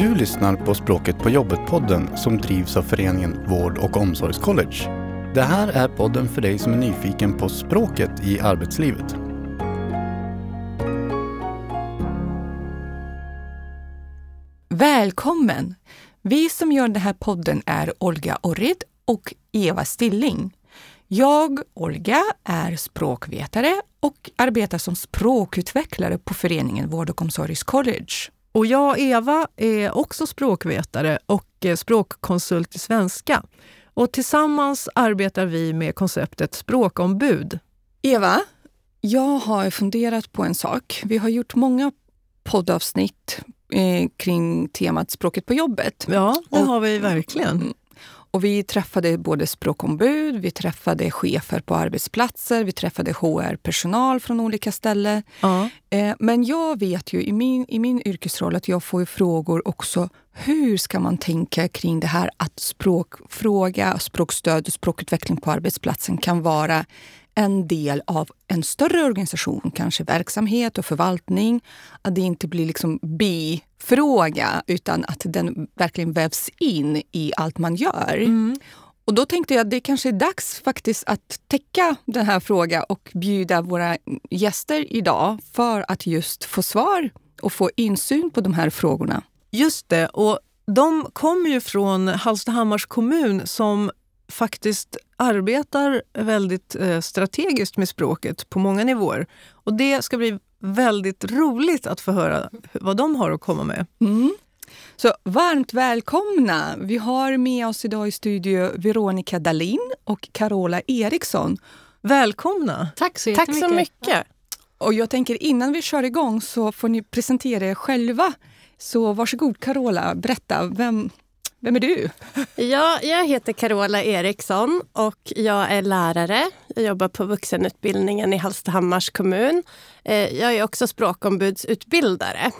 Du lyssnar på Språket på jobbet-podden som drivs av föreningen Vård och omsorgscollege. Det här är podden för dig som är nyfiken på språket i arbetslivet. Välkommen! Vi som gör den här podden är Olga Orrid och Eva Stilling. Jag, Olga, är språkvetare och arbetar som språkutvecklare på föreningen Vård och omsorgscollege. Och jag, Eva, är också språkvetare och eh, språkkonsult i svenska. Och tillsammans arbetar vi med konceptet språkombud. Eva, jag har funderat på en sak. Vi har gjort många poddavsnitt eh, kring temat språket på jobbet. Ja, det Och- har vi verkligen. Och vi träffade både språkombud, vi träffade chefer på arbetsplatser, vi träffade HR-personal från olika ställen. Ja. Eh, Men jag vet ju i min, i min yrkesroll att jag får frågor också. Hur ska man tänka kring det här att språkfråga, språkstöd och språkutveckling på arbetsplatsen kan vara en del av en större organisation, kanske verksamhet och förvaltning. Att det inte blir liksom bifråga utan att den verkligen vävs in i allt man gör. Och då tänkte jag att det kanske är dags faktiskt att täcka den här frågan och bjuda våra gäster idag för att just få svar och få insyn på de här frågorna. Just det, och de kommer ju från Hallstahammars kommun som faktiskt arbetar väldigt eh, strategiskt med språket på många nivåer. Och det ska bli väldigt roligt att få höra vad de har att komma med. Mm. Så varmt välkomna! Vi har med oss idag i studio Veronica Dahlin och Carola Eriksson. Välkomna! Tack så Tack så mycket. Och jag tänker innan vi kör igång så får ni presentera er själva. Så varsågod Carola, berätta, vem, vem är du? Ja, jag heter Carola Eriksson och jag är lärare. Jag jobbar på vuxenutbildningen i Hallstahammars kommun. Eh, jag är också språkombudsutbildare.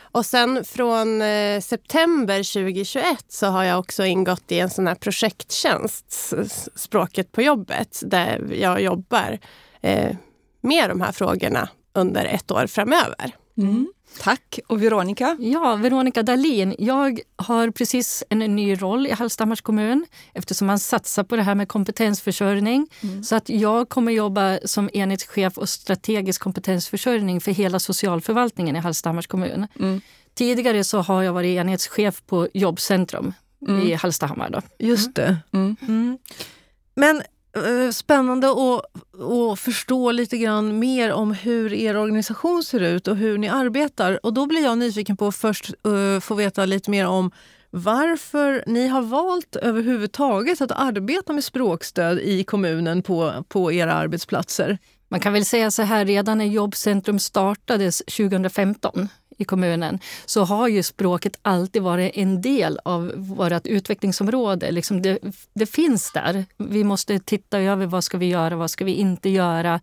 Och sen från eh, september 2021 så har jag också ingått i en sån här projekttjänst, Språket på jobbet, där jag jobbar eh, med de här frågorna under ett år framöver. Mm. Tack. Och Veronica? Ja, Veronica Dahlin. Jag har precis en ny roll i Hallstahammars kommun eftersom man satsar på det här med kompetensförsörjning. Så att jag kommer jobba som enhetschef och strategisk kompetensförsörjning för hela socialförvaltningen i Hallstahammars kommun. Mm. Tidigare så har jag varit enhetschef på Jobbcentrum i Hallstahammar. Då. Just det. Mm. Mm. Men Eh, spännande att, att förstå lite grann mer om hur er organisation ser ut och hur ni arbetar. Och då blir jag nyfiken på att först eh, få veta lite mer om varför ni har valt överhuvudtaget att arbeta med språkstöd i kommunen på, på era arbetsplatser. Man kan väl säga så här, redan när Jobbcentrum startades 2015 i kommunen så har ju språket alltid varit en del av vårt utvecklingsområde. Liksom det, det finns där. Vi måste titta över vad ska vi göra, vad ska vi inte göra.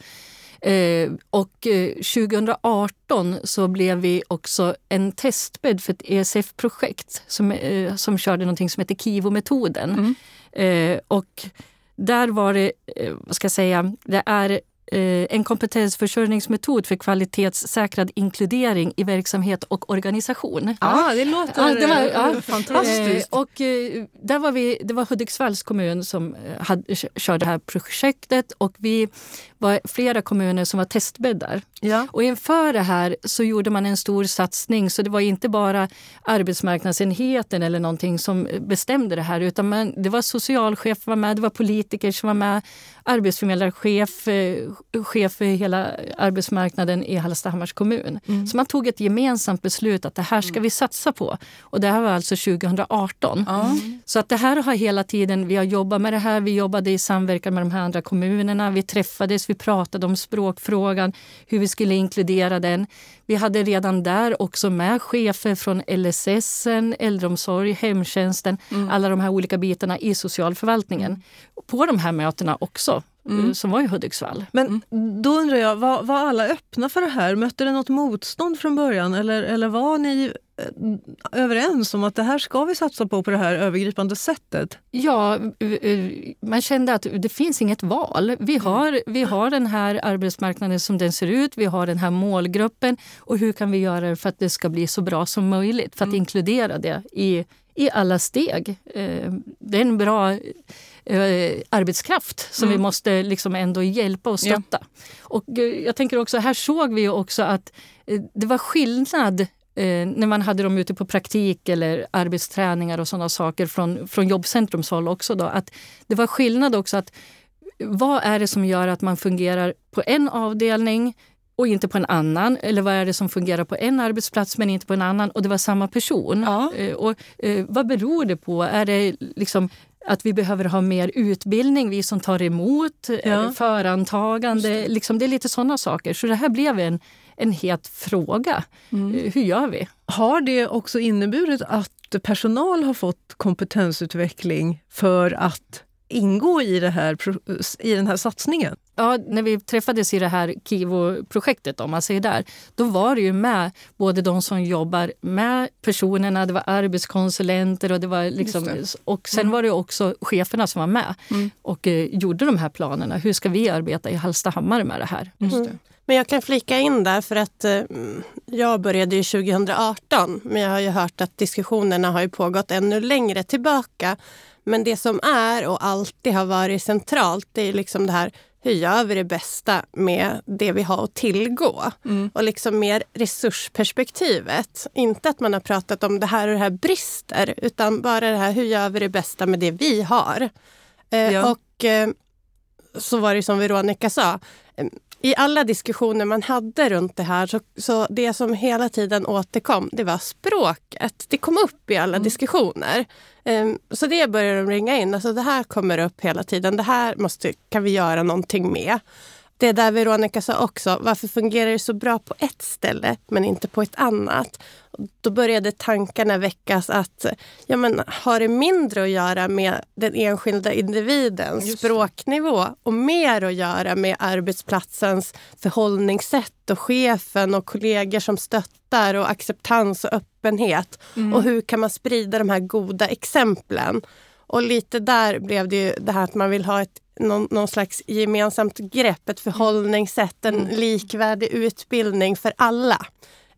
Eh, och eh, 2018 så blev vi också en testbädd för ett ESF-projekt som, eh, som körde någonting som heter KIVO-metoden. Eh, och där var det, eh, vad ska jag säga, det är eh, en kompetensförsörjningsmetod för kvalitetssäkrad inkludering i verksamhet och organisation. Ja, det låter Ja, det var- ja. eh, fantastiskt. Eh, och, eh, där var vi, det var Hudiksvalls kommun som eh, hade, körde det här projektet och vi var flera kommuner som var testbäddar. Ja. Och inför det här så gjorde man en stor satsning så det var inte bara arbetsmarknadsenheten eller någonting som bestämde det här utan man, det var socialchef var med, det var politiker som var med, arbetsförmedlarchef, eh, chef för hela arbetsmarknaden i Hallstahammars kommun. Så man tog ett gemensamt beslut att det här ska vi satsa på. Och det här var alltså 2018. Ja. Så att det här har hela tiden, vi har jobbat med det här, vi jobbade i samverkan med de här andra kommunerna, vi träffades, vi pratade om språkfrågan, hur vi skulle inkludera den. Vi hade redan där också med chefer från LSS, äldreomsorg, hemtjänsten, alla de här olika bitarna i socialförvaltningen. På de här mötena också, eh, som var i Hudiksvall. Men då undrar jag, var, var alla öppna för det här? Mötte det något motstånd från början eller, eller var ni överens om att det här ska vi satsa på på det här övergripande sättet? Ja, man kände att det finns inget val. Vi mm. har, vi har den här arbetsmarknaden som den ser ut, vi har den här målgruppen och hur kan vi göra det för att det ska bli så bra som möjligt? För att mm. inkludera det i, i alla steg. Eh, det är en bra eh, arbetskraft som mm. vi måste liksom ändå hjälpa och stötta. Ja. Och eh, jag tänker också, här såg vi också att det var skillnad eh, när man hade dem ute på praktik eller arbetsträningar och sådana saker från, från Jobbcentrums håll också. Då, att det var skillnad också att vad är det som gör att man fungerar på en avdelning och inte på en annan? Eller vad är det som fungerar på en arbetsplats men inte på en annan och det var samma person? Ja. Eh, och, eh, vad beror det på? Är det liksom att vi behöver ha mer utbildning, vi som tar emot, eh, ja. förantagande. Det. Liksom, det är lite sådana saker. Så det här blev en, en het fråga. Mm. Eh, hur gör vi? Har det också inneburit att personal har fått kompetensutveckling för att ingå i, det här, i den här satsningen? Ja, när vi träffades i det här KIVO-projektet, om man säger där, då var det ju med både de som jobbar med personerna, det var arbetskonsulenter och det var liksom, det. och sen mm. var det också cheferna som var med mm. och eh, gjorde de här planerna. Hur ska vi arbeta i Hallstahammar med det här? Mm. Men jag kan flika in där för att eh, jag började ju 2018 men jag har ju hört att diskussionerna har ju pågått ännu längre tillbaka. Men det som är och alltid har varit centralt det är liksom det här hur gör vi det bästa med det vi har att tillgå? Mm. Och liksom mer resursperspektivet. Inte att man har pratat om det här och det här brister utan bara det här hur gör vi det bästa med det vi har? Eh, ja. Och eh, så var det som Veronica sa i alla diskussioner man hade runt det här så, så det som hela tiden återkom det var språket. Det kom upp i alla mm. diskussioner. Um, så det började de ringa in. Alltså det här kommer upp hela tiden. Det här måste, kan vi göra någonting med. Det där Veronica sa också, varför fungerar det så bra på ett ställe men inte på ett annat? Då började tankarna väckas att ja, men, har det mindre att göra med den enskilda individens språknivå och mer att göra med arbetsplatsens förhållningssätt och chefen och kollegor som stöttar och acceptans och öppenhet. Mm. Och hur kan man sprida de här goda exemplen? Och lite där blev det ju det här att man vill ha ett någon, någon slags gemensamt grepp, ett förhållningssätt, en mm. likvärdig utbildning för alla.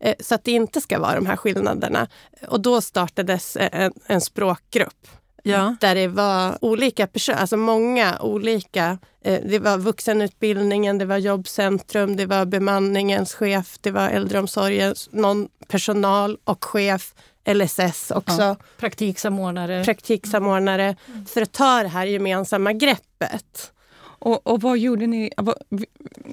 Eh, så att det inte ska vara de här skillnaderna. Och då startades eh, en, en språkgrupp. Ja. Där det var olika personer, alltså många olika. Eh, det var vuxenutbildningen, det var jobbcentrum, det var bemanningens chef, det var äldreomsorgens, någon personal och chef LSS också. Ja, praktiksamordnare. Praktiksamordnare. Mm. För att ta det här gemensamma greppet. Och, och vad gjorde ni? Var,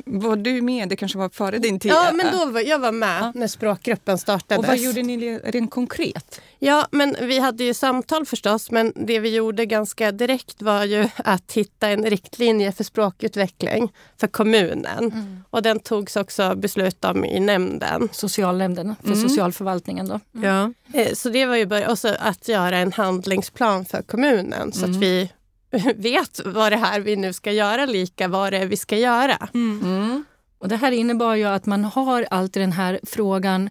var, du med? Det kanske var före din tid? Ja, men då var, jag var med ja. när språkgruppen startades. Och vad gjorde ni rent konkret? Ja, men vi hade ju samtal förstås, men det vi gjorde ganska direkt var ju att hitta en riktlinje för språkutveckling för kommunen. Mm. Och den togs också beslut om i nämnden. Socialnämnden för mm. socialförvaltningen då. Mm. Ja. Eh, så det var ju början, och så att göra en handlingsplan för kommunen så att mm. vi vet vad det här vi nu ska göra lika vad det är vi ska göra. Mm. Mm. Och det här innebar ju att man har alltid den här frågan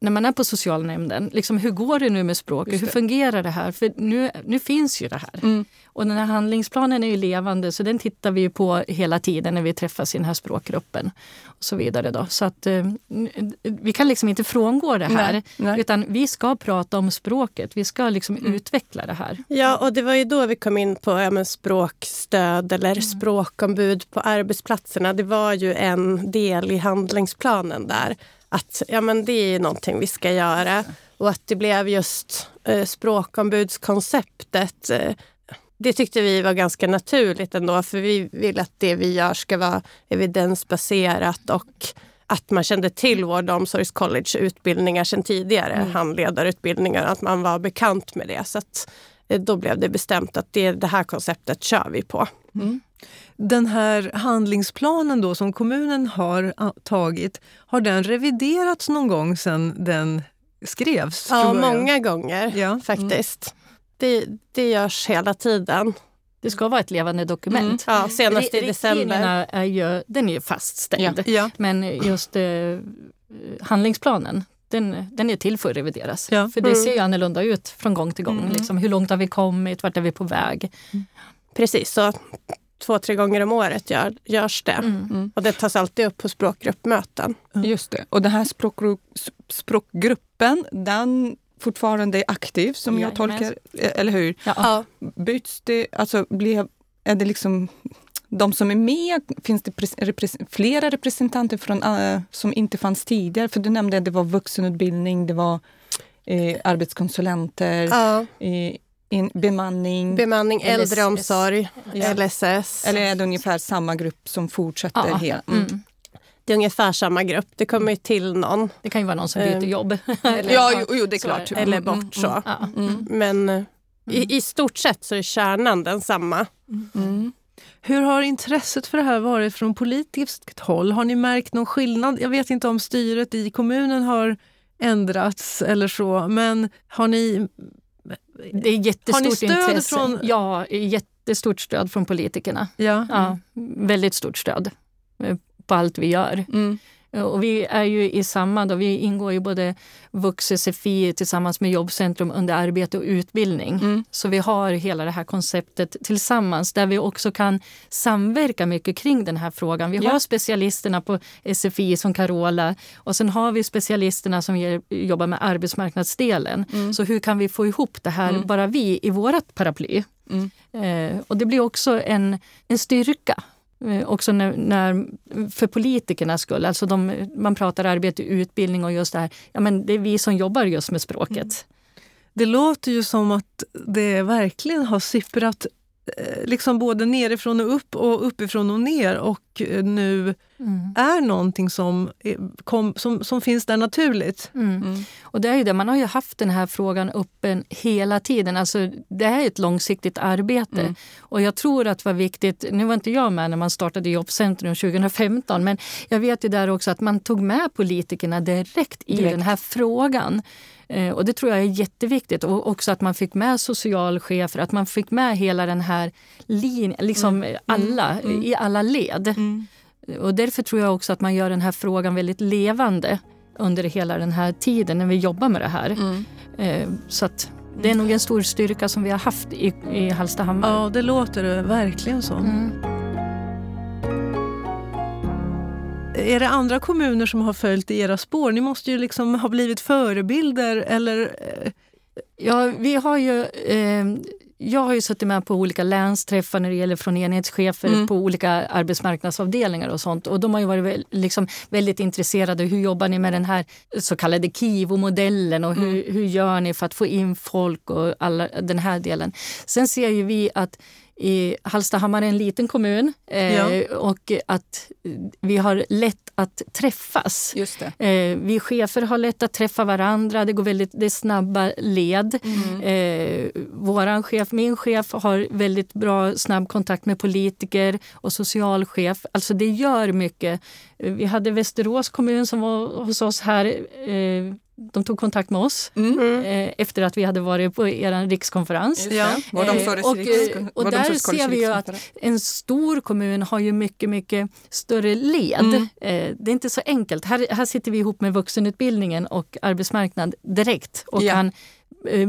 när man är på socialnämnden, liksom, hur går det nu med språket? Hur fungerar det här? För nu, nu finns ju det här. Mm. Och den här handlingsplanen är ju levande så den tittar vi på hela tiden när vi träffas i den här språkgruppen. Och så vidare då. Så att eh, vi kan liksom inte frångå det här. Nej, nej. Utan vi ska prata om språket. Vi ska liksom mm. utveckla det här. Ja, och det var ju då vi kom in på ja, språkstöd eller mm. språkombud på arbetsplatserna. Det var ju en del i handlingsplanen där att ja, men det är någonting vi ska göra. Och att det blev just eh, språkombudskonceptet. Eh, det tyckte vi var ganska naturligt ändå för vi vill att det vi gör ska vara evidensbaserat och att man kände till vård och omsorgscollege utbildningar sedan tidigare, mm. handledarutbildningar, att man var bekant med det. Så att, då blev det bestämt att det, det här konceptet kör vi på. Mm. Den här handlingsplanen då som kommunen har tagit, har den reviderats någon gång sedan den skrevs? Ja, många gånger ja. faktiskt. Mm. Det, det görs hela tiden. Det ska vara ett levande dokument. Mm. Ja, senast i december. Är ju, den är ju fastställd. Ja. Ja. Men just eh, handlingsplanen, den, den är till för att revideras. Ja. För det Mm. ser ju annorlunda ut från gång till gång. Mm. Liksom, hur långt har vi kommit? Vart är vi på väg? Precis, så två, tre gånger om året gör, görs det. Mm. Och det tas alltid upp på språkgruppmöten. Just det. Och den här språkgru- språkgruppen, den fortfarande är aktiv som jag Jajamän. tolkar, eh, eller hur? Ja. Ja. Byts det, alltså blev, är det liksom de som är med, finns det pres- repres- flera representanter från, eh, som inte fanns tidigare? För du nämnde att det var vuxenutbildning, det var eh, arbetskonsulenter, Ja. eh, in, bemanning. Bemanning, äldreomsorg, Ja. LSS. eller är det ungefär samma grupp som fortsätter Ja. hela? Mm. Mm. Det är ungefär samma grupp. Det kommer ju till någon. Det kan ju vara någon som byter Ehm, jobb. Eller, Ja, jo, jo, det är klart. är det. eller Mm, bort så. Ja. Mm, Men eh, i, i stort sett så är kärnan densamma. mm. Hur har intresset för det här varit från politiskt håll? Har ni märkt någon skillnad? Jag vet inte om styret i kommunen har ändrats eller så, men har ni... Det är jättestort Har ni stöd intresse. från- Ja, jättestort stöd från politikerna. Ja. Ja, väldigt stort stöd eh, på allt vi gör. Mm. Och vi är ju i samma, då, vi ingår ju både Vux-SFI tillsammans med Jobbcentrum under arbete och utbildning. Mm. Så vi har hela det här konceptet tillsammans där vi också kan samverka mycket kring den här frågan. Vi har Ja. specialisterna på SFI som Carola och sen har vi specialisterna som ger, jobbar med arbetsmarknadsdelen. Mm. Så hur kan vi få ihop det här, Mm. bara vi i vårt paraply? Mm. Eh, och det blir också en, en styrka. Eh, också när, när, för politikernas skull. Alltså de, man pratar arbete, utbildning och just det här. Ja, men det är vi som jobbar just med språket. Mm. Det låter ju som att det verkligen har sipprat eh, liksom både nerifrån och upp och uppifrån och ner och nu Mm. är någonting som, är- kom, som, som finns där naturligt. Mm. Mm. Och det är ju det, man har ju haft den här frågan öppen hela tiden. Alltså, det är ett långsiktigt arbete. Mm. Och jag tror att var viktigt, nu var inte jag med när man startade Jobbcentrum 2015, men jag vet ju där också att man tog med politikerna direkt i Direkt. den här frågan. Eh, Och det tror jag är jätteviktigt. Och också att man fick med socialchefer, att man fick med hela den här linjen, liksom alla, Mm. i alla led. Mm. Och därför tror jag också att man gör den här frågan väldigt levande under hela den här tiden när vi jobbar med det här. Mm. Eh, Så att det är nog en stor styrka som vi har haft i, i Hallstahammar. Ja, det låter det verkligen som. Mm. Är det andra kommuner som har följt i era spår? Ni måste ju liksom ha blivit förebilder eller... eh, Ja, vi har ju... Eh, jag har ju suttit med på olika länsträffar när det gäller från enhetschefer Mm. på olika arbetsmarknadsavdelningar och sånt. Och de har ju varit liksom väldigt intresserade. Hur jobbar ni med den här så kallade KIVO-modellen och hur, hur gör ni för att få in folk och alla, den här delen. Sen ser ju vi att i Hallstahammar är en liten kommun eh, Ja. och att vi har lätt att träffas. Eh, vi chefer har lätt att träffa varandra, det går väldigt det är snabba led. Mm. Eh, våran chef, min chef har väldigt bra snabb kontakt med politiker och socialchef. Alltså det gör mycket. Vi hade Västerås kommun som var hos oss här. Eh, de tog kontakt med oss Mm. Mm. eh, efter att vi hade varit på er rikskonferens. Ja. det. Var de Eh, och, och de där ser vi ju att en stor kommun har ju mycket, mycket större led. Mm. Det är inte så enkelt. Här, här sitter vi ihop med vuxenutbildningen och arbetsmarknad direkt och Ja. kan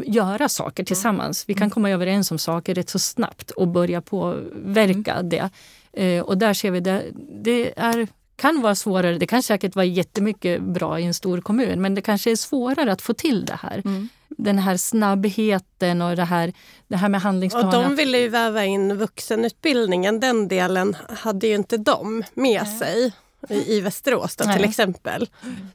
göra saker tillsammans. Vi kan komma överens om saker rätt så snabbt och börja påverka det. Eh, och där ser vi det. Det är, kan vara svårare. Det kan säkert vara jättemycket bra i en stor kommun men det kanske är svårare att få till det här. Mm. Den här snabbheten och det här, det här med Och handlingsplaner. de ville ju väva in vuxenutbildningen. Den delen hade ju inte de med sig i, i Västerås då, till Nej. exempel.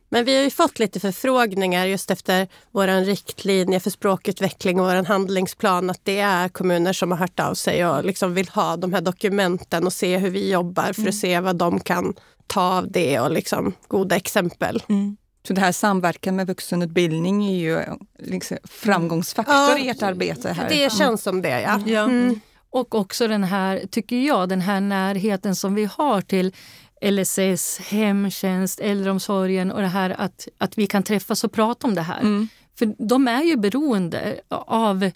Men vi har ju fått lite förfrågningar just efter vår riktlinje för språkutveckling och vår handlingsplan att det är kommuner som har hört av sig och liksom vill ha de här dokumenten och se hur vi jobbar för att se vad de kan ta av det och liksom goda exempel. Mm. Så det här samverkan med vuxenutbildning är ju liksom framgångsfaktor Ja, i ert arbete här. Det känns som det, ja. Ja. Mm. Och också den här, tycker jag, den här närheten som vi har till LSS, hemtjänst, äldreomsorgen och det här att, att vi kan träffas och prata om det här. Mm. För de är ju beroende av,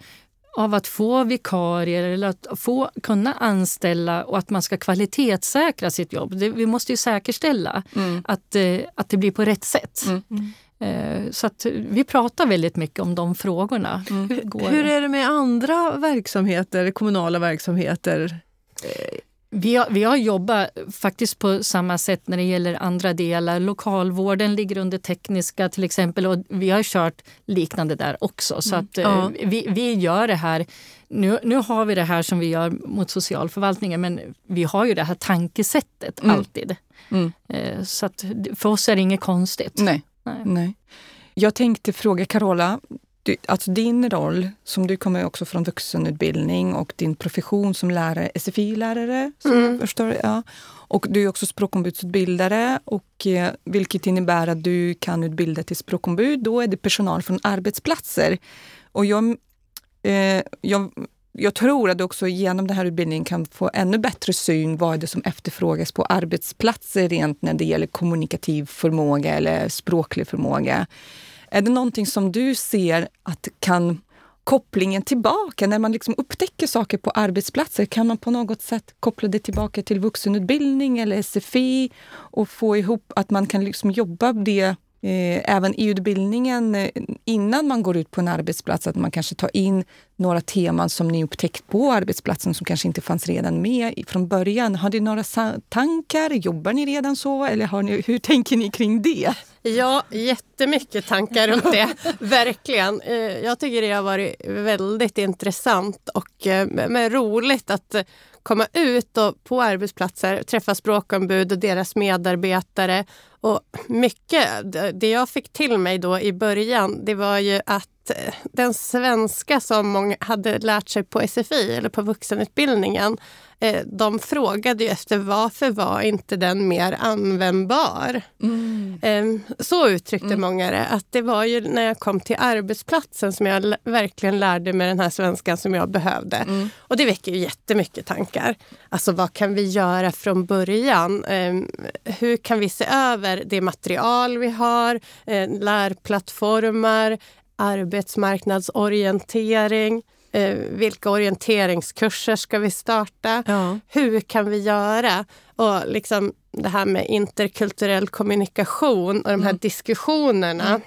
av att få vikarier eller att få kunna anställa och att man ska kvalitetssäkra sitt jobb. Det, vi måste ju säkerställa Mm. att, eh, att det blir på rätt sätt. Mm. Eh, så att vi pratar väldigt mycket om de frågorna. Mm. Hur, hur är det med andra verksamheter, kommunala verksamheter? Vi har, vi har jobbat faktiskt på samma sätt när det gäller andra delar. Lokalvården ligger under tekniska till exempel och vi har kört liknande där också. Så att, mm. ja. vi, vi gör det här. Nu, nu har vi det här som vi gör mot socialförvaltningen men vi har ju det här tankesättet mm. alltid. Mm. Eh, så att för oss är det inget konstigt. Nej. Nej. Nej. Jag tänkte fråga Carola, du, alltså din roll, som du kommer också från vuxenutbildning och din profession som lärare, SFI-lärare, mm. förstår, ja. och du är också språkombudsutbildare, och, eh, vilket innebär att du kan utbilda till språkombud. Då är det personal från arbetsplatser. Och jag, eh, jag, jag tror att du också genom den här utbildningen kan få ännu bättre syn vad det som efterfrågas på arbetsplatser rent när det gäller kommunikativ förmåga eller språklig förmåga. Är det någonting som du ser att kan kopplingen tillbaka, när man liksom upptäcker saker på arbetsplatser, kan man på något sätt koppla det tillbaka till vuxenutbildning eller SFI och få ihop att man kan liksom jobba det Eh, även i utbildningen eh, innan man går ut på en arbetsplats, att man kanske tar in några teman som ni upptäckt på arbetsplatsen som kanske inte fanns redan med från början. Har ni några tankar? Jobbar ni redan så? Eller har ni, hur tänker ni kring det? Ja, jättemycket tankar runt det. Verkligen. Eh, jag tycker det har varit väldigt intressant och men roligt att komma ut och på arbetsplatser, träffa språkombud och deras medarbetare. Och mycket, det jag fick till mig då i början, det var ju att Eh, den svenska som många hade lärt sig på SFI eller på vuxenutbildningen, eh, de frågade ju efter varför var inte den mer användbar? Mm. Ehm, så uttryckte mm. många det. Att det var ju när jag kom till arbetsplatsen som jag verkligen lärde mig den här svenskan som jag behövde. Mm. Och det väcker ju jättemycket tankar. Alltså vad kan vi göra från början? Ehm, hur kan vi se över det material vi har? Eh, lärplattformar? arbetsmarknadsorientering. Eh, vilka orienteringskurser ska vi starta? Ja. Hur kan vi göra? Och liksom det här med interkulturell kommunikation och de här mm. diskussionerna. Mm.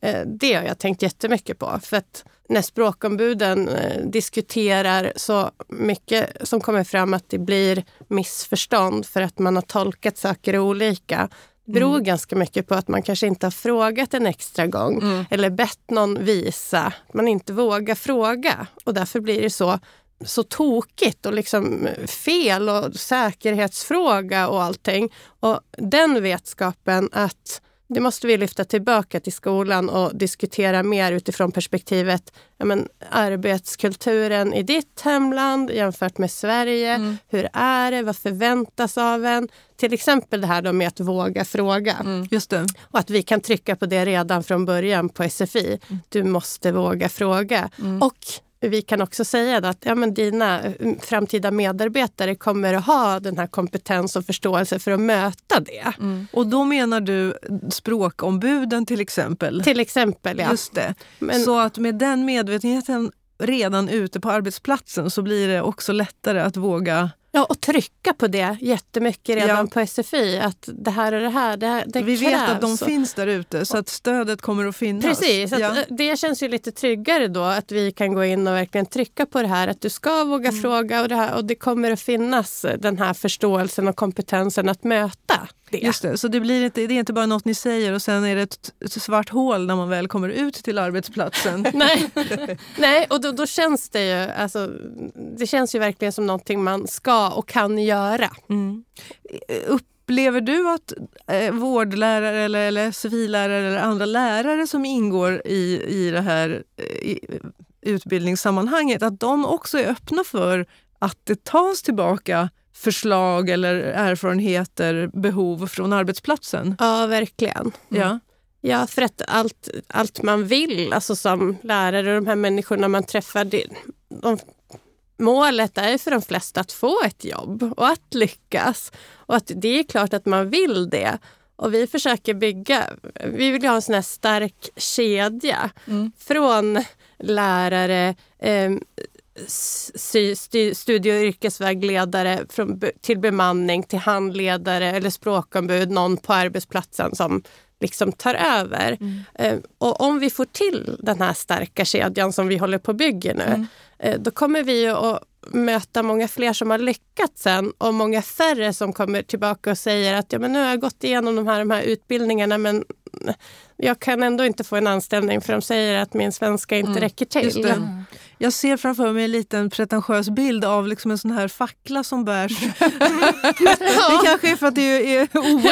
Eh, det har jag tänkt jättemycket på. För att när språkombuden eh, diskuterar så mycket som kommer fram att det blir missförstånd för att man har tolkat saker olika beror mm. ganska mycket på att man kanske inte har frågat en extra gång mm. eller bett någon visa. Man inte vågar fråga och därför blir det så så tokigt och liksom fel och säkerhetsfråga och allting. Och den vetskapen att det måste vi lyfta tillbaka till skolan och diskutera mer utifrån perspektivet ja, men, arbetskulturen i ditt hemland jämfört med Sverige. Mm. Hur är det? Vad förväntas av en? Till exempel det här då med att våga fråga. Mm. Just det. Och att vi kan trycka på det redan från början på SFI. Mm. Du måste våga fråga. Mm. Och vi kan också säga att ja, men dina mm, framtida medarbetare kommer att ha den här kompetens och förståelse för att möta det. Mm. Och då menar du språkombuden till exempel? Till exempel, ja. Just det. Men, så att med den medvetenheten redan ute på arbetsplatsen så blir det också lättare att våga Ja, och trycka på det jättemycket redan ja. på SFI. Att det här är det här, det, här, det Vi krävs. vet att de finns där ute så att stödet kommer att finnas. Precis, ja. det känns ju lite tryggare då att vi kan gå in och verkligen trycka på det här. Att du ska våga mm. fråga och det, här, och det kommer att finnas den här förståelsen och kompetensen att möta det. Just det, så det, blir inte, det är inte bara något ni säger och sen är det ett, ett svart hål när man väl kommer ut till arbetsplatsen. Nej, Nej och då, då, känns det ju alltså, det känns ju verkligen som någonting man ska och kan göra. Mm. Upplever du att eh, vårdlärare eller, eller civilärare eller andra lärare som ingår i, i det här eh, i, utbildningssammanhanget, att de också är öppna för att det tas tillbaka förslag eller erfarenheter, behov från arbetsplatsen? Ja, verkligen. Mm. Ja. Ja, för att allt, allt man vill, alltså som lärare och de här människorna man träffar, det, de, målet är för de flesta att få ett jobb och att lyckas. Och att det är klart att man vill det. Och vi försöker bygga, vi vill ha en sån här stark kedja mm. från lärare, eh, studie och yrkesvägledare från, till bemanning, till handledare eller språkombud, någon på arbetsplatsen som liksom tar över. Eh, och om vi får till den här starka kedjan som vi håller på att bygga nu, eh, då kommer vi att möta många fler som har lyckats sen och många färre som kommer tillbaka och säger att ja, men nu har jag gått igenom de här, de här utbildningarna men jag kan ändå inte få en anställning för de säger att min svenska inte räcker till. Jag ser framför mig en liten pretentiös bild av liksom en sån här fackla som bärs. det kanske är för att det är OS.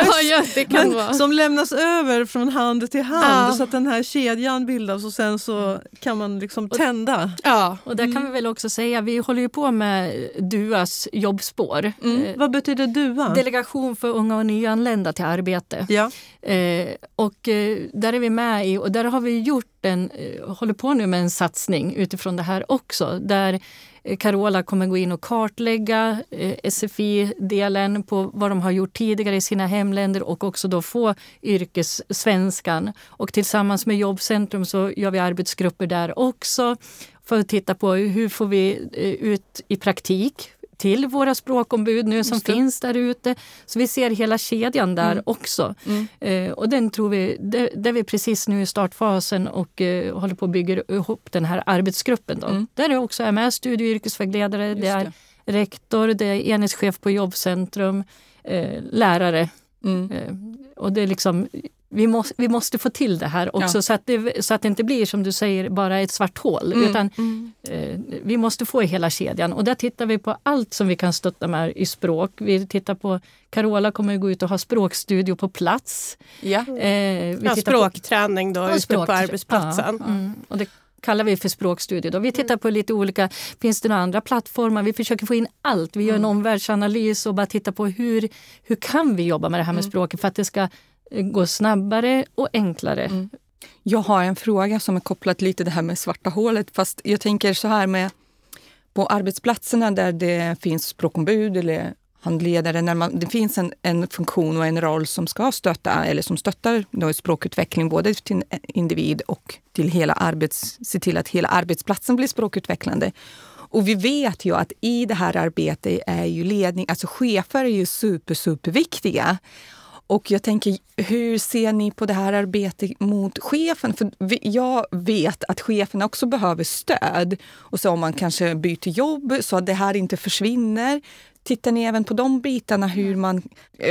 Ja, som lämnas över från hand till hand Ja. så att den här kedjan bildas och sen så kan man liksom tända. Ja. Och där kan vi väl också säga, vi håller ju på med DUAs jobbspår. Eh, Vad betyder DUA? Delegation för unga och nyanlända till arbete. ja. Eh, och eh, där är vi med i och där har vi gjort en, eh, håller på nu med en satsning utifrån det här också. Där eh, Carola kommer gå in och kartlägga eh, SFI-delen på vad de har gjort tidigare i sina hemländer och också då få yrkessvenskan. Och tillsammans med Jobbcentrum så gör vi arbetsgrupper där också för att titta på hur får vi ut i praktik till våra språkombud nu som finns där ute. Så vi ser hela kedjan där också. Eh, och den tror vi, där, där vi precis nu i startfasen och eh, håller på att bygga ihop den här arbetsgruppen. Då. Där det också är med studie och yrkesvägledare, det är rektor, det är enhetschef på Jobbcentrum, eh, lärare. Eh, och det är liksom, vi, måste, vi måste få till det här också Ja. så, att det, så att det inte blir som du säger bara ett svart hål. Utan eh, vi måste få i hela kedjan och där tittar vi på allt som vi kan stötta med i språk. Vi tittar på, Carola kommer att gå ut och ha språkstudio på plats. Ja. Eh, vi Ja, språkträning då Ja, ute språk- på arbetsplatsen. Ja, mm. Och det kallar vi för språkstudio. Då. Vi tittar på lite olika, finns det några andra plattformar? Vi försöker få in allt. Vi gör en omvärldsanalys och bara tittar på hur, hur kan vi jobba med det här med språket för att det ska gå snabbare och enklare. Mm. Jag har en fråga som är kopplad lite till det här med svarta hålet. Fast jag tänker så här med på arbetsplatserna där det finns språkombud eller handledare, när man, det finns en, en funktion och en roll som ska stötta eller som stöttar då språkutveckling både till individ och till hela arbets, se till att hela arbetsplatsen blir språkutvecklande. Och vi vet ju att i det här arbetet är ju ledning, alltså chefer är ju super, superviktiga. Och jag tänker, hur ser ni på det här arbetet mot chefen? För jag vet att cheferna också behöver stöd. Och så om man kanske byter jobb så att det här inte försvinner. Tittar ni även på de bitarna, hur man,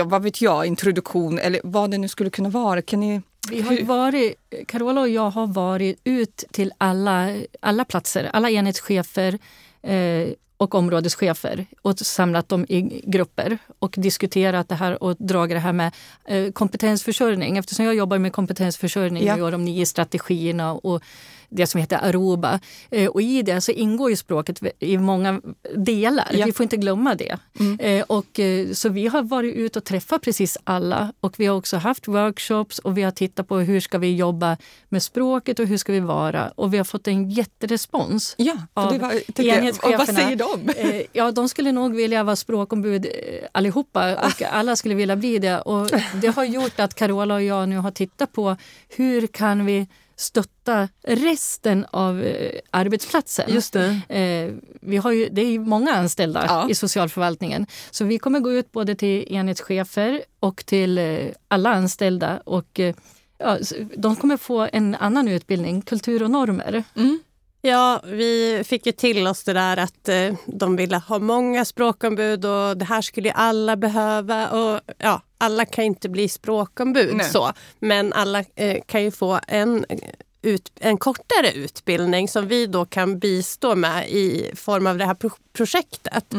vad vet jag, introduktion eller vad det nu skulle kunna vara? Kan ni, Vi har varit, Carola och jag har varit ut till alla, alla platser, alla enhetschefer eh, och områdeschefer och samlat dem i grupper och diskuterat det här och dragit det här med eh, kompetensförsörjning. Eftersom jag jobbar med kompetensförsörjning Ja. och gör de nio strategierna och det som heter Aruba. Eh, och I det så ingår ju språket i många delar. Ja. Vi får inte glömma det. Eh, och, så vi har varit ute och träffat precis alla. Och Vi har också haft workshops och vi har tittat på hur ska vi jobba med språket och hur ska vi vara. Och vi har fått en jätterespons. ja, Av det var, jag, och vad enhetscheferna. säger de? Eh, ja, de skulle nog vilja vara språkombud eh, allihopa och alla skulle vilja bli det. Och det har gjort att Carola och jag nu har tittat på hur kan vi stötta resten av eh, arbetsplatsen. Just det. Eh, vi har ju, det är ju många anställda Ja. i socialförvaltningen. Så vi kommer gå ut både till enhetschefer och till eh, alla anställda. Och, ja, de kommer få en annan utbildning, kultur och normer. Ja, vi fick ju till oss det där att eh, de ville ha många språkombud och det här skulle ju alla behöva. Och, ja, alla kan inte bli språkombud, Nej. så, men alla eh, kan ju få en, ut, en kortare utbildning som vi då kan bistå med i form av det här pro projektet.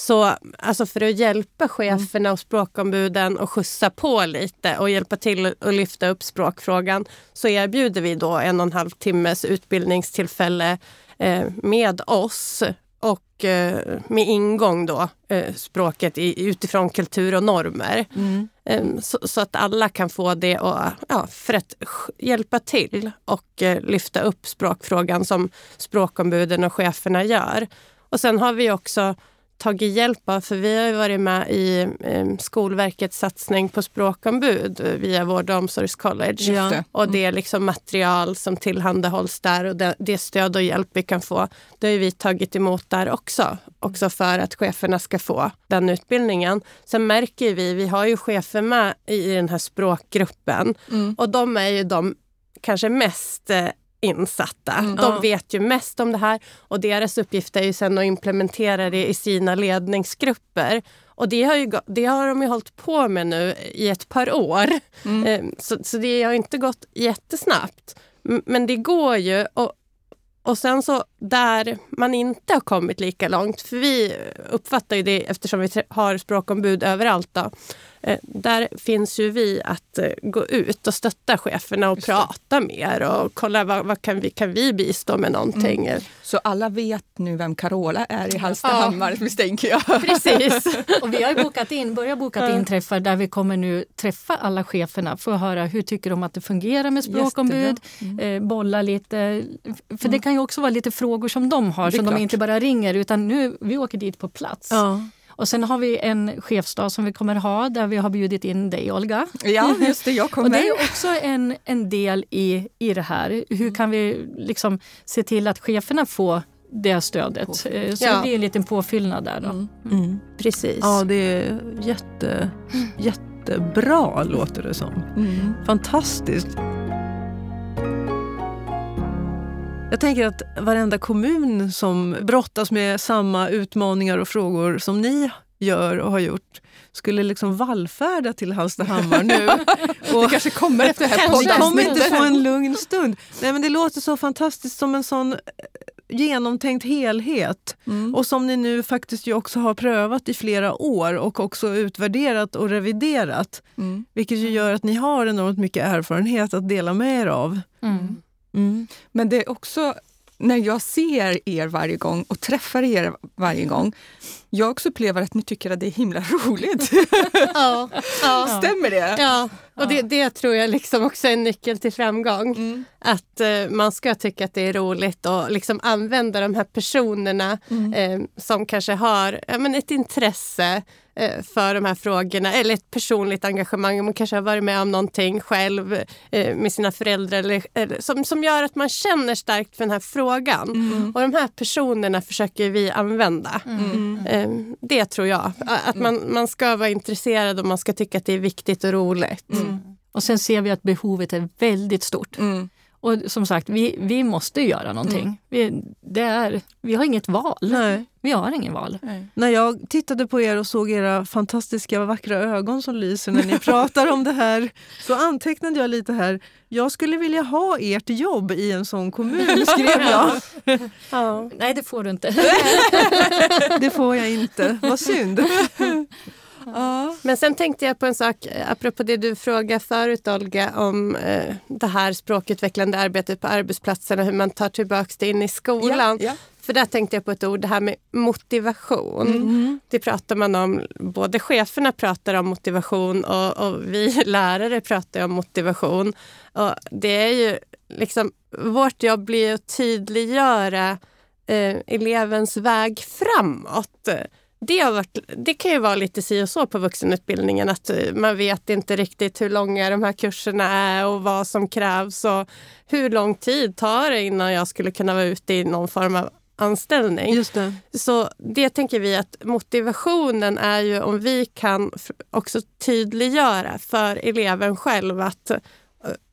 Så alltså för att hjälpa cheferna och språkombuden och skjutsa på lite och hjälpa till att lyfta upp språkfrågan så erbjuder vi då en och en halv timmes utbildningstillfälle eh, med oss och eh, med ingång då eh, språket i, utifrån kultur och normer. Eh, så, så att alla kan få det och ja, för att hjälpa till och lyfta upp språkfrågan som språkombuden och cheferna gör. Och sen har vi också tagit hjälp av, för vi har ju varit med i eh, Skolverkets satsning på språkombud via Vård och omsorgscollege. Ja. det. Och det är liksom material som tillhandahålls där och det, det stöd och hjälp vi kan få, det har ju vi tagit emot där också också för att cheferna ska få den utbildningen. Sen märker vi, vi har ju chefer med i den här språkgruppen Mm. och de är ju de kanske mest eh, insatta. Mm. De vet ju mest om det här och deras uppgift är ju sen att implementera det i sina ledningsgrupper. Och det har, ju, det har de ju hållit på med nu i ett par år. Mm. Eh, Så, så det har inte gått jättesnabbt. Men det går ju. Och, och sen så där man inte har kommit lika långt, för vi uppfattar ju det eftersom vi har språkombud överallt. Då, där finns ju vi att eh, gå ut och stötta cheferna och Just det. prata mer och kolla vad, vad kan, vi, kan vi bistå med någonting. Så alla vet nu vem Carola är i Hallstahammar misstänker jag. Precis. Och vi har ju bokat in, börjat boka in träffar där vi kommer nu träffa alla cheferna för att höra hur tycker de att det fungerar med språkombud, eh, bolla lite. För det kan ju också vara lite frågor som de har som de inte bara ringer utan nu vi åker dit på plats. Ja. Och sen har vi en chefsdag som vi kommer ha där vi har bjudit in dig Olga. Ja, just det. Jag Och kommer. det är också en, en del i, i det här. Hur kan vi liksom se till att cheferna får det stödet? Eh, Så Ja. det blir en liten påfyllnad där. Då. Mm. Precis. Ja, det är jätte, jättebra låter det som. Mm. Fantastiskt. Jag tänker att varenda kommun som brottas med samma utmaningar och frågor som ni gör och har gjort skulle liksom vallfärda till Hallstahammar nu. Det kanske kommer efter det här Vi kommer inte få en lugn stund. Nej, men det låter så fantastiskt som en sån eh, genomtänkt helhet. Mm. Och som ni nu faktiskt ju också har prövat i flera år och också utvärderat och reviderat. Mm. Vilket ju gör att ni har enormt mycket erfarenhet att dela med er av. Mm. Mm. Men det är också när jag ser er varje gång och träffar er varje gång. Jag också upplever att ni tycker att det är himla roligt. Ja, ja. Stämmer det? Ja, och det, det tror jag liksom också är en nyckel till framgång. Mm. Att eh, man ska tycka att det är roligt och liksom använda de här personerna eh, som kanske har ja, men ett intresse eh, för de här frågorna eller ett personligt engagemang. Man kanske har varit med om någonting själv eh, med sina föräldrar eller, eller, som, som gör att man känner starkt för den här frågan. Och de här personerna försöker vi använda. Eh, det tror jag. Att man, man ska vara intresserad och man ska tycka att det är viktigt och roligt. Och sen ser vi att behovet är väldigt stort. Mm. Och som sagt, vi, vi måste göra någonting. Vi, det är, vi har inget val. Nej. Vi har ingen val. När jag tittade på er och såg era fantastiska vackra ögon som lyser när ni pratar om det här så antecknade jag lite här. Jag skulle vilja ha ert jobb i en sån kommun, skrev jag. Ja. Nej, det får du inte. Det får jag inte. Vad synd. Ja. Men sen tänkte jag på en sak, eh, apropå det du frågade förut Olga, om eh, det här språkutvecklande arbetet på arbetsplatserna, hur man tar tillbaka det in i skolan. Ja, ja. För där tänkte jag på ett ord, det här med motivation. Det pratar man om, både cheferna pratar om motivation och, och vi lärare pratar om motivation. Och det är ju liksom, vårt jobb blir att tydliggöra eh, elevens väg framåt. Det, har varit, det kan ju vara lite si och så på vuxenutbildningen att eh, man vet inte riktigt hur långa de här kurserna är och vad som krävs och hur lång tid tar det innan jag skulle kunna vara ute i någon form av anställning. Just det. Så det tänker vi att motivationen är ju om vi kan också tydliggöra för eleven själv att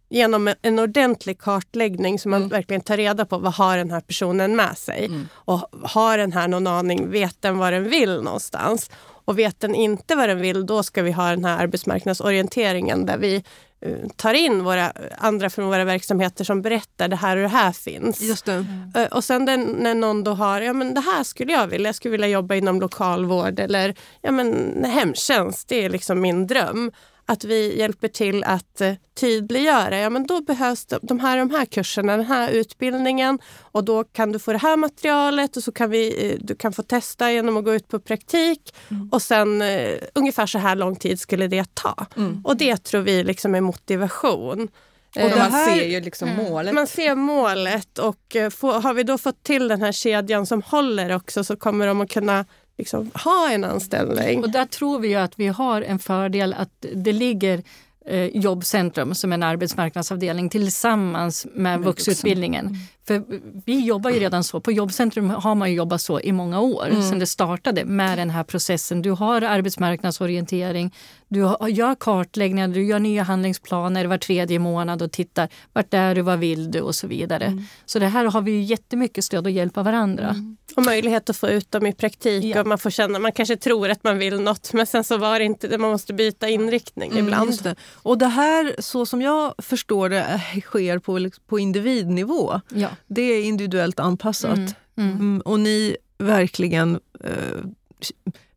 genom en- en ordentlig kartläggning så man verkligen tar reda på vad har den här personen med sig. Och har den här någon aning, vet den vad den vill någonstans? Och vet den inte vad den vill, då ska vi ha den här arbetsmarknadsorienteringen där vi eh, tar in våra andra från våra verksamheter som berättar det här och det här finns. Just det. Eh, Och sen den, när någon då har, ja men det här skulle jag vilja, jag skulle vilja jobba inom lokalvård eller ja men hemtjänst, det är liksom min dröm. Att vi hjälper till att eh, tydliggöra, ja men då behövs de, de här, de här kurserna, den här utbildningen och då kan du få det här materialet och så kan vi, eh, du kan få testa genom att gå ut på praktik och sen eh, ungefär så här lång tid skulle det ta. Och det tror vi liksom är motivation. Och man här- ser ju liksom målet. man ser målet och eh, få, har vi då fått till den här kedjan som håller också så kommer de att kunna liksom, ha en anställning. Och där tror vi att vi har en fördel att det ligger eh, Jobbcentrum som en arbetsmarknadsavdelning tillsammans med vuxenutbildningen. Mm. För vi jobbar ju redan så. På Jobbcentrum har man jobbat så i många år mm. sedan det startade med den här processen. Du har arbetsmarknadsorientering, du gör kartläggningar, du gör nya handlingsplaner var tredje månad och tittar vart är du, vad vill du och så vidare. Mm. Så det här har vi ju jättemycket stöd och hjälpa varandra. Mm. Och möjlighet att få ut dem i praktik ja. och man får känna, man kanske tror att man vill något men sen så var det inte det, man måste byta inriktning mm, ibland. Det. Och det här, så som jag förstår det, sker på, på individnivå. Ja. Det är individuellt anpassat. Mm, mm. mm och ni verkligen eh,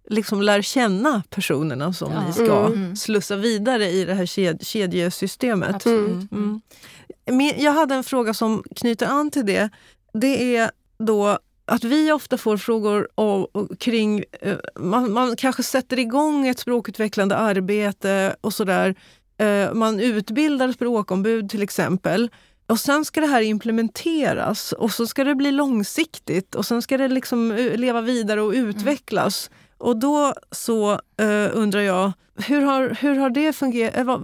liksom lär känna personerna som ja. ni ska mm. slussa vidare i det här ked kedjesystemet. Mm. Mm. Jag hade en fråga som knyter an till det. Det är då att vi ofta får frågor om, kring... Eh, man, man, kanske sätter igång ett språkutvecklande arbete och sådär. Eh, man utbildar språkombud till exempel. Och sen ska det här implementeras och så ska det bli långsiktigt och sen ska det liksom eh, leva vidare och utvecklas. Mm. Och då så uh, undrar jag, hur har, hur har det fungerat?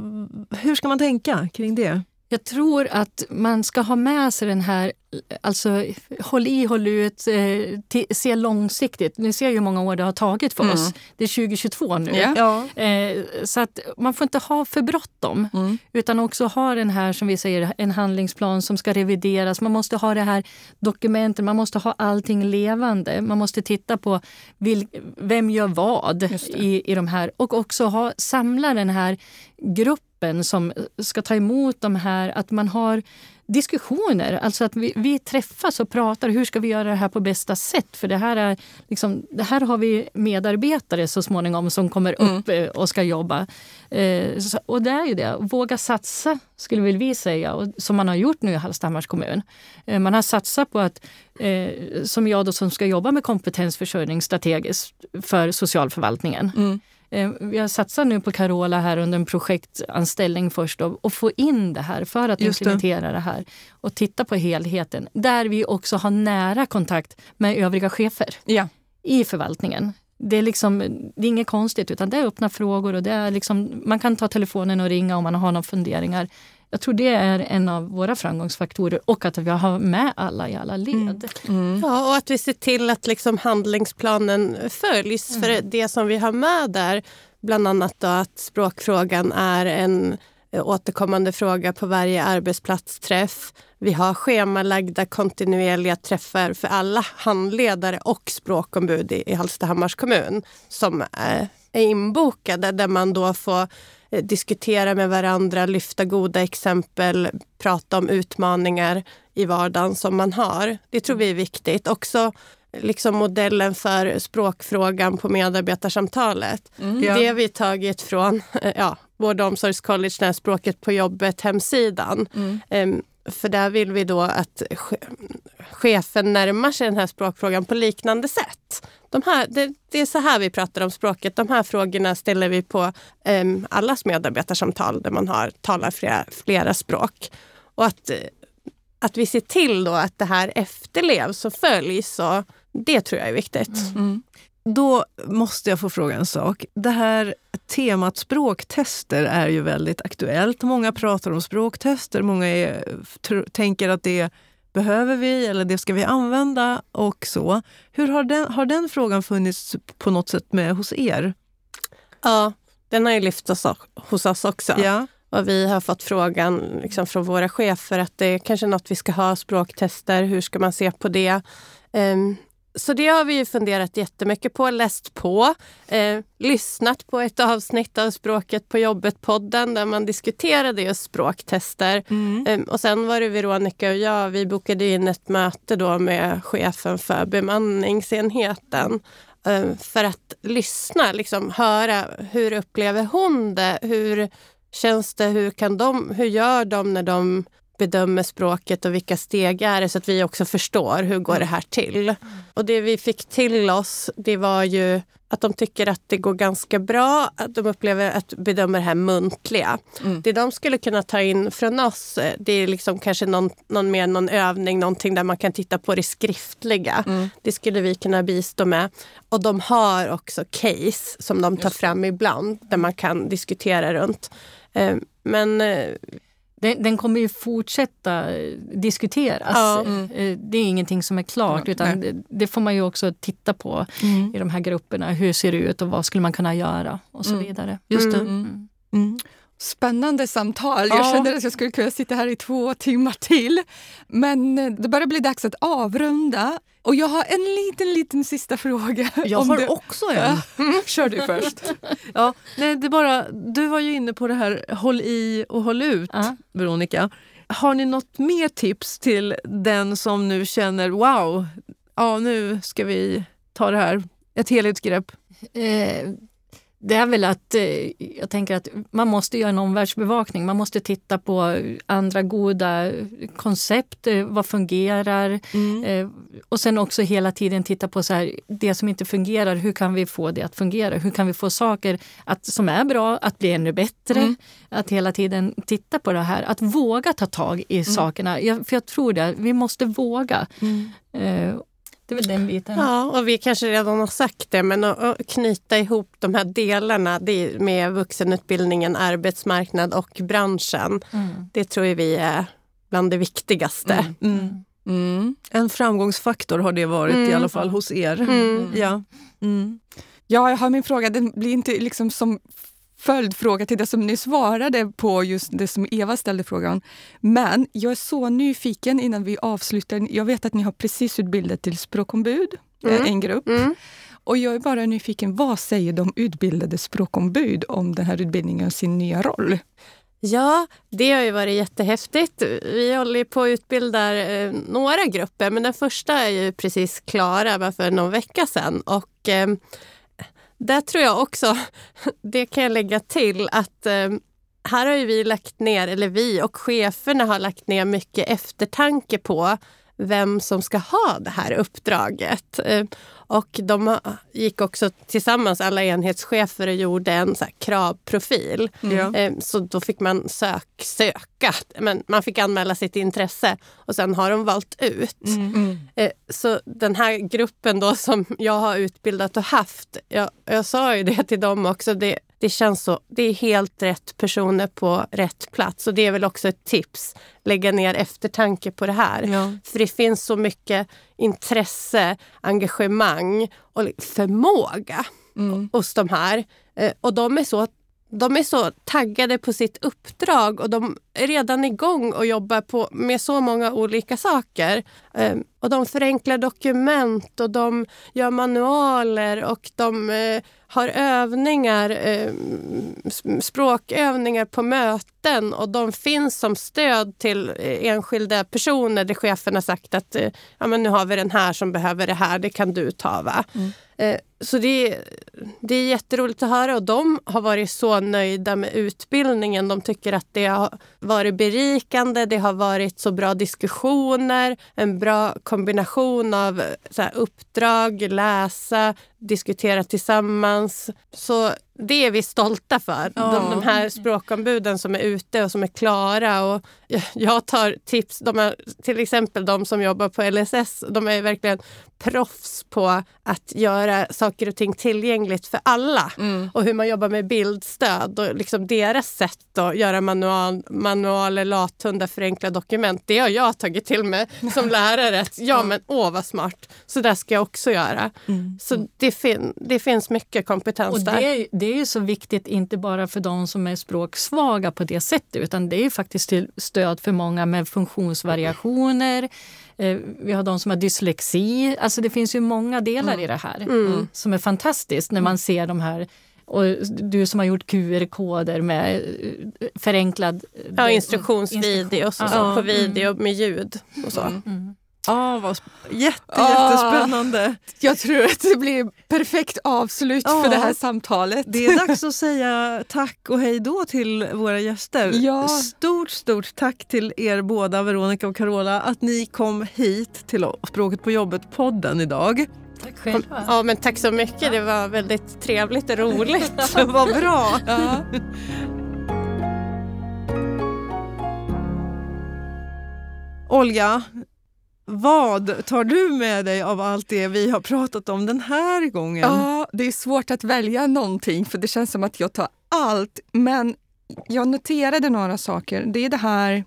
Hur ska man tänka kring det? Jag tror att man ska ha med sig den här, alltså håll i, håll ut, eh, se långsiktigt. Ni ser ju hur många år det har tagit för mm. oss. Det är 2022 nu. Yeah. Eh, så att man får inte ha för bråttom. Mm. Utan också ha den här, som vi säger, en handlingsplan som ska revideras. Man måste ha det här dokumentet, man måste ha allting levande. Man måste titta på vil, vem gör vad i, i de här. Och också ha, samla den här gruppen gruppen som ska ta emot de här, att man har diskussioner. Alltså att vi, vi, träffas och pratar. Hur ska vi göra det här på bästa sätt? För det här, är liksom, det här har vi medarbetare så småningom som kommer mm. upp mm. och ska jobba. Eh, så, och det är ju det. Våga satsa, skulle vi säga, och, som man har gjort nu i Hallstahammars kommun. Eh, man har satsat på att, eh, som jag då som ska jobba med kompetensförsörjning strategiskt för socialförvaltningen. Mm. Eh, vi har satsat nu på Carola här under en projektanställning först och, och få in det här för att Just implementera det. det. här och titta på helheten. Där vi också har nära kontakt med övriga chefer ja. i förvaltningen. Det är, liksom, det är inget konstigt utan det är öppna frågor och det är liksom, man kan ta telefonen och ringa om man har några funderingar. Jag tror det är en av våra framgångsfaktorer och att vi har med alla i alla led. Mm. Mm. Ja, och att vi ser till att liksom handlingsplanen följs. Mm. För det som vi har med där, bland annat att språkfrågan är en återkommande fråga på varje arbetsplatsträff. Vi har schemalagda kontinuerliga träffar för alla handledare och språkombud i Hallstahammars kommun som är inbokade där man då får Eh, diskutera med varandra, lyfta goda exempel, prata om utmaningar i vardagen som man har. Det tror vi är viktigt. Också liksom modellen för språkfrågan på medarbetarsamtalet. Mm. Ja. Det har vi tagit från eh, ja, Vård och omsorgscollege, Språket på jobbet hemsidan. Mm. För där vill vi då att chefen närmar sig den här språkfrågan på liknande sätt. De här, det, det är så här vi pratar om språket. De här frågorna ställer vi på um, allas medarbetarsamtal där man har, talar flera, flera språk. Och att, att vi ser till då att det här efterlevs och följs. Och det tror jag är viktigt. Mm. Då måste jag få fråga en sak. Det här temat språktester är ju väldigt aktuellt. Många pratar om språktester, många är, tänker att det behöver vi eller det ska vi använda och så. Hur har den, har den frågan funnits på något sätt med hos er? Ja, den har ju lyfts hos oss också. Ja. Och vi har fått frågan liksom från våra chefer att det är kanske något vi ska ha språktester. Hur ska man se på det? Um, så det har vi ju funderat jättemycket på, läst på, eh, lyssnat på ett avsnitt av Språket på jobbet-podden där man diskuterade just språktester. Mm. Eh, och sen var det Veronica och jag, vi bokade in ett möte då med chefen för bemanningsenheten eh, för att lyssna, liksom höra hur upplever hon det? Hur känns det? Hur, kan de, hur gör de när de bedömer språket och vilka steg är det så att vi också förstår hur går det här till. Och det vi fick till oss det var ju att de tycker att det går ganska bra. Att de upplever att bedöma det här muntliga. Mm. Det de skulle kunna ta in från oss det är liksom kanske någon, någon mer någon övning, någonting där man kan titta på det skriftliga. Mm. Det skulle vi kunna bistå med. Och de har också case som de tar fram ibland där man kan diskutera runt. Eh, men eh, Den, den kommer ju fortsätta eh, diskuteras. Ja. Eh, Det är ingenting som är klart utan det, det får man ju också titta på i de här grupperna. Hur ser det ut och vad skulle man kunna göra och så Mm. vidare. Just det. Mm. Mm. Spännande samtal. Jag Ja. känner att jag skulle kunna sitta här i två timmar till. Men eh, det börjar bli dags att avrunda. Och jag har en liten, liten sista fråga. Jag har du- också en. Kör du först. Ja, nej, det bara, du var ju inne på det här håll i och håll ut, Ja. Veronica. Har ni något mer tips till den som nu känner wow, ja, nu ska vi ta det här, ett helhetsgrepp? Eh, det är väl att eh, jag tänker att man måste göra en omvärldsbevakning. Man måste titta på andra goda koncept. eh, Vad fungerar? Eh, och sen också hela tiden titta på så här, det som inte fungerar. Hur kan vi få det att fungera? Hur kan vi få saker att, som är bra att bli ännu bättre? Att hela tiden titta på det här. Att våga ta tag i sakerna. Jag, för jag tror det. Vi måste våga. Det är väl den biten. Ja, och vi kanske redan har sagt det, men att, knyta ihop de här delarna med vuxenutbildningen, arbetsmarknad och branschen. Mm. Det tror vi är bland det viktigaste. Mm. Mm. En framgångsfaktor har det varit i Mm. alla fall hos er. Mm. Ja. Mm. Ja, jag har min fråga. Den blir inte liksom som följdfråga till det som ni svarade på just det som Eva ställde frågan. Men jag är så nyfiken innan vi avslutar. Jag vet att ni har precis utbildat till språkombud, eh, Mm. en grupp. Mm. Och jag är bara nyfiken, vad säger de utbildade språkombud om den här utbildningen och sin nya roll? Ja, det har ju varit jättehäftigt. Vi håller på att utbilda eh, några grupper, men den första är ju precis klara bara för någon vecka sedan. Och eh, där tror jag också, det kan jag lägga till, att eh, här har ju vi lagt ner, eller vi och cheferna har lagt ner mycket eftertanke på vem som ska ha det här uppdraget. Eh, och de har- gick också tillsammans, alla enhetschefer, och gjorde en så kravprofil. Ja. Eh, Så då fick man sök, söka, men man fick anmäla sitt intresse och sen har de valt ut. Eh, Så den här gruppen då som jag har utbildat och haft, jag, jag sa ju det till dem också, det, det känns så, det är helt rätt personer på rätt plats och det är väl också ett tips, lägga ner eftertanke på det här. Ja. För det finns så mycket intresse, engagemang och förmåga hos de här. Eh, Och de är, så, de är så taggade på sitt uppdrag och de är redan igång och jobbar på, med så många olika saker. Eh, Och de förenklar dokument och de gör manualer och de eh, har övningar, eh, språkövningar på möten och de finns som stöd till eh, enskilda personer där chefen har sagt att eh, ja, men nu har vi den här som behöver det här, det kan du ta. Va? Mm. Eh, så det är, det är jätteroligt att höra och de har varit så nöjda med utbildningen. De tycker att det har varit berikande, det har varit så bra diskussioner, en bra kombination av eh, så här, uppdrag, läsa, diskutera tillsammans. Så det är vi stolta för. Ja. De, de här språkombuden som är ute och som är klara. Och jag- tar tips, de är, till exempel de som jobbar på LSS, de är verkligen proffs på att göra saker och ting tillgängligt för alla. Och hur man jobbar med bildstöd och liksom deras sätt att göra manual, manualer, lathundar, förenkla dokument. Det har jag tagit till mig som lärare. Att, ja men åh vad smart, så där ska jag också göra. Så det, fin- det finns mycket kompetens där. Det, är- ju så viktigt, inte bara för de som är språksvaga på det sättet, utan det är faktiskt till stöd för många med funktionsvariationer. Eh, Vi har de som har dyslexi. Alltså det finns ju många delar i det här Mm. som är fantastiskt när man ser de här och du som har gjort QR-koder med eh, förenklad... Ja, instruktionsvideos och så Ja. på video med ljud och så. Ja, vad sp- jätte, Ah. jättespännande. Jag tror att det blir perfekt avslut Ja. för det här samtalet. Det är dags att säga tack och hej då till våra gäster. Ja. Stort, stort tack till er båda, Veronica och Carola, att ni kom hit till Språket på jobbet-podden idag. Tack själva. Ja, men tack så mycket. Det var väldigt trevligt och roligt. Vad bra! Ja. Olga, vad tar du med dig av allt det vi har pratat om den här gången? Ja, det är svårt att välja någonting för det känns som att jag tar allt. Men jag noterade några saker. Det är det här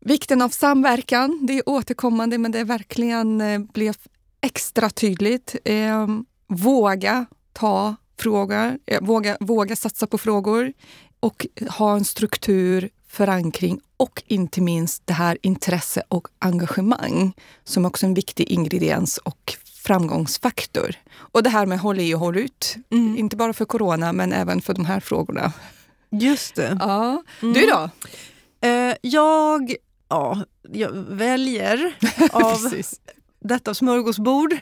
vikten av samverkan. Det är återkommande, men det verkligen eh, blev extra tydligt. Eh, våga ta frågor, eh, våga, våga satsa på frågor och ha en struktur, förankring och inte minst det här intresse och engagemang som också är en viktig ingrediens och framgångsfaktor. Och det här med håll i och håll ut. Mm. Inte bara för corona, men även för de här frågorna. Just det. Ja. Mm. Du då? Eh, jag, ja, jag väljer av detta smörgåsbord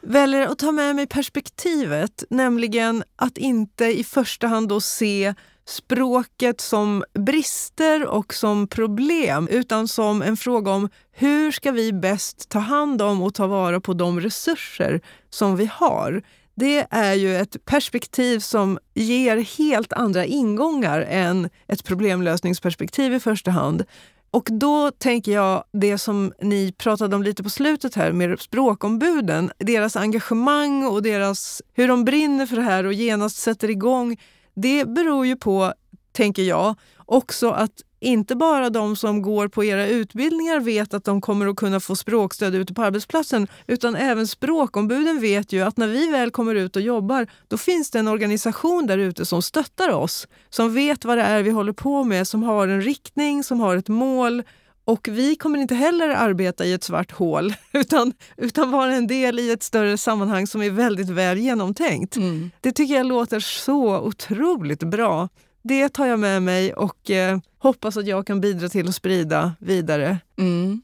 väljer att ta med mig perspektivet, nämligen att inte i första hand då se språket som brister och som problem utan som en fråga om hur ska vi bäst ta hand om och ta vara på de resurser som vi har. Det är ju ett perspektiv som ger helt andra ingångar än ett problemlösningsperspektiv i första hand. Och då tänker jag det som ni pratade om lite på slutet här med språkombuden. Deras engagemang och deras, hur de brinner för det här och genast sätter igång. Det beror ju på, tänker jag, också att inte bara de som går på era utbildningar vet att de kommer att kunna få språkstöd ute på arbetsplatsen, utan även språkombuden vet ju att när vi väl kommer ut och jobbar, då finns det en organisation där ute som stöttar oss, som vet vad det är vi håller på med, som har en riktning, som har ett mål. Och vi kommer inte heller arbeta i ett svart hål, utan, utan vara en del i ett större sammanhang som är väldigt väl genomtänkt. Mm. Det tycker jag låter så otroligt bra det tar jag med mig och eh, hoppas att jag kan bidra till att sprida vidare. Mm.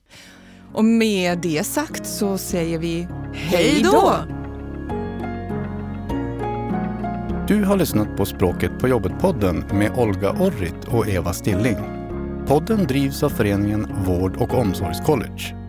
Och med det sagt så säger vi hej då! Du har lyssnat på Språket på jobbet-podden med Olga Orrit och Eva Stilling. Podden drivs av föreningen Vård och omsorgscollege.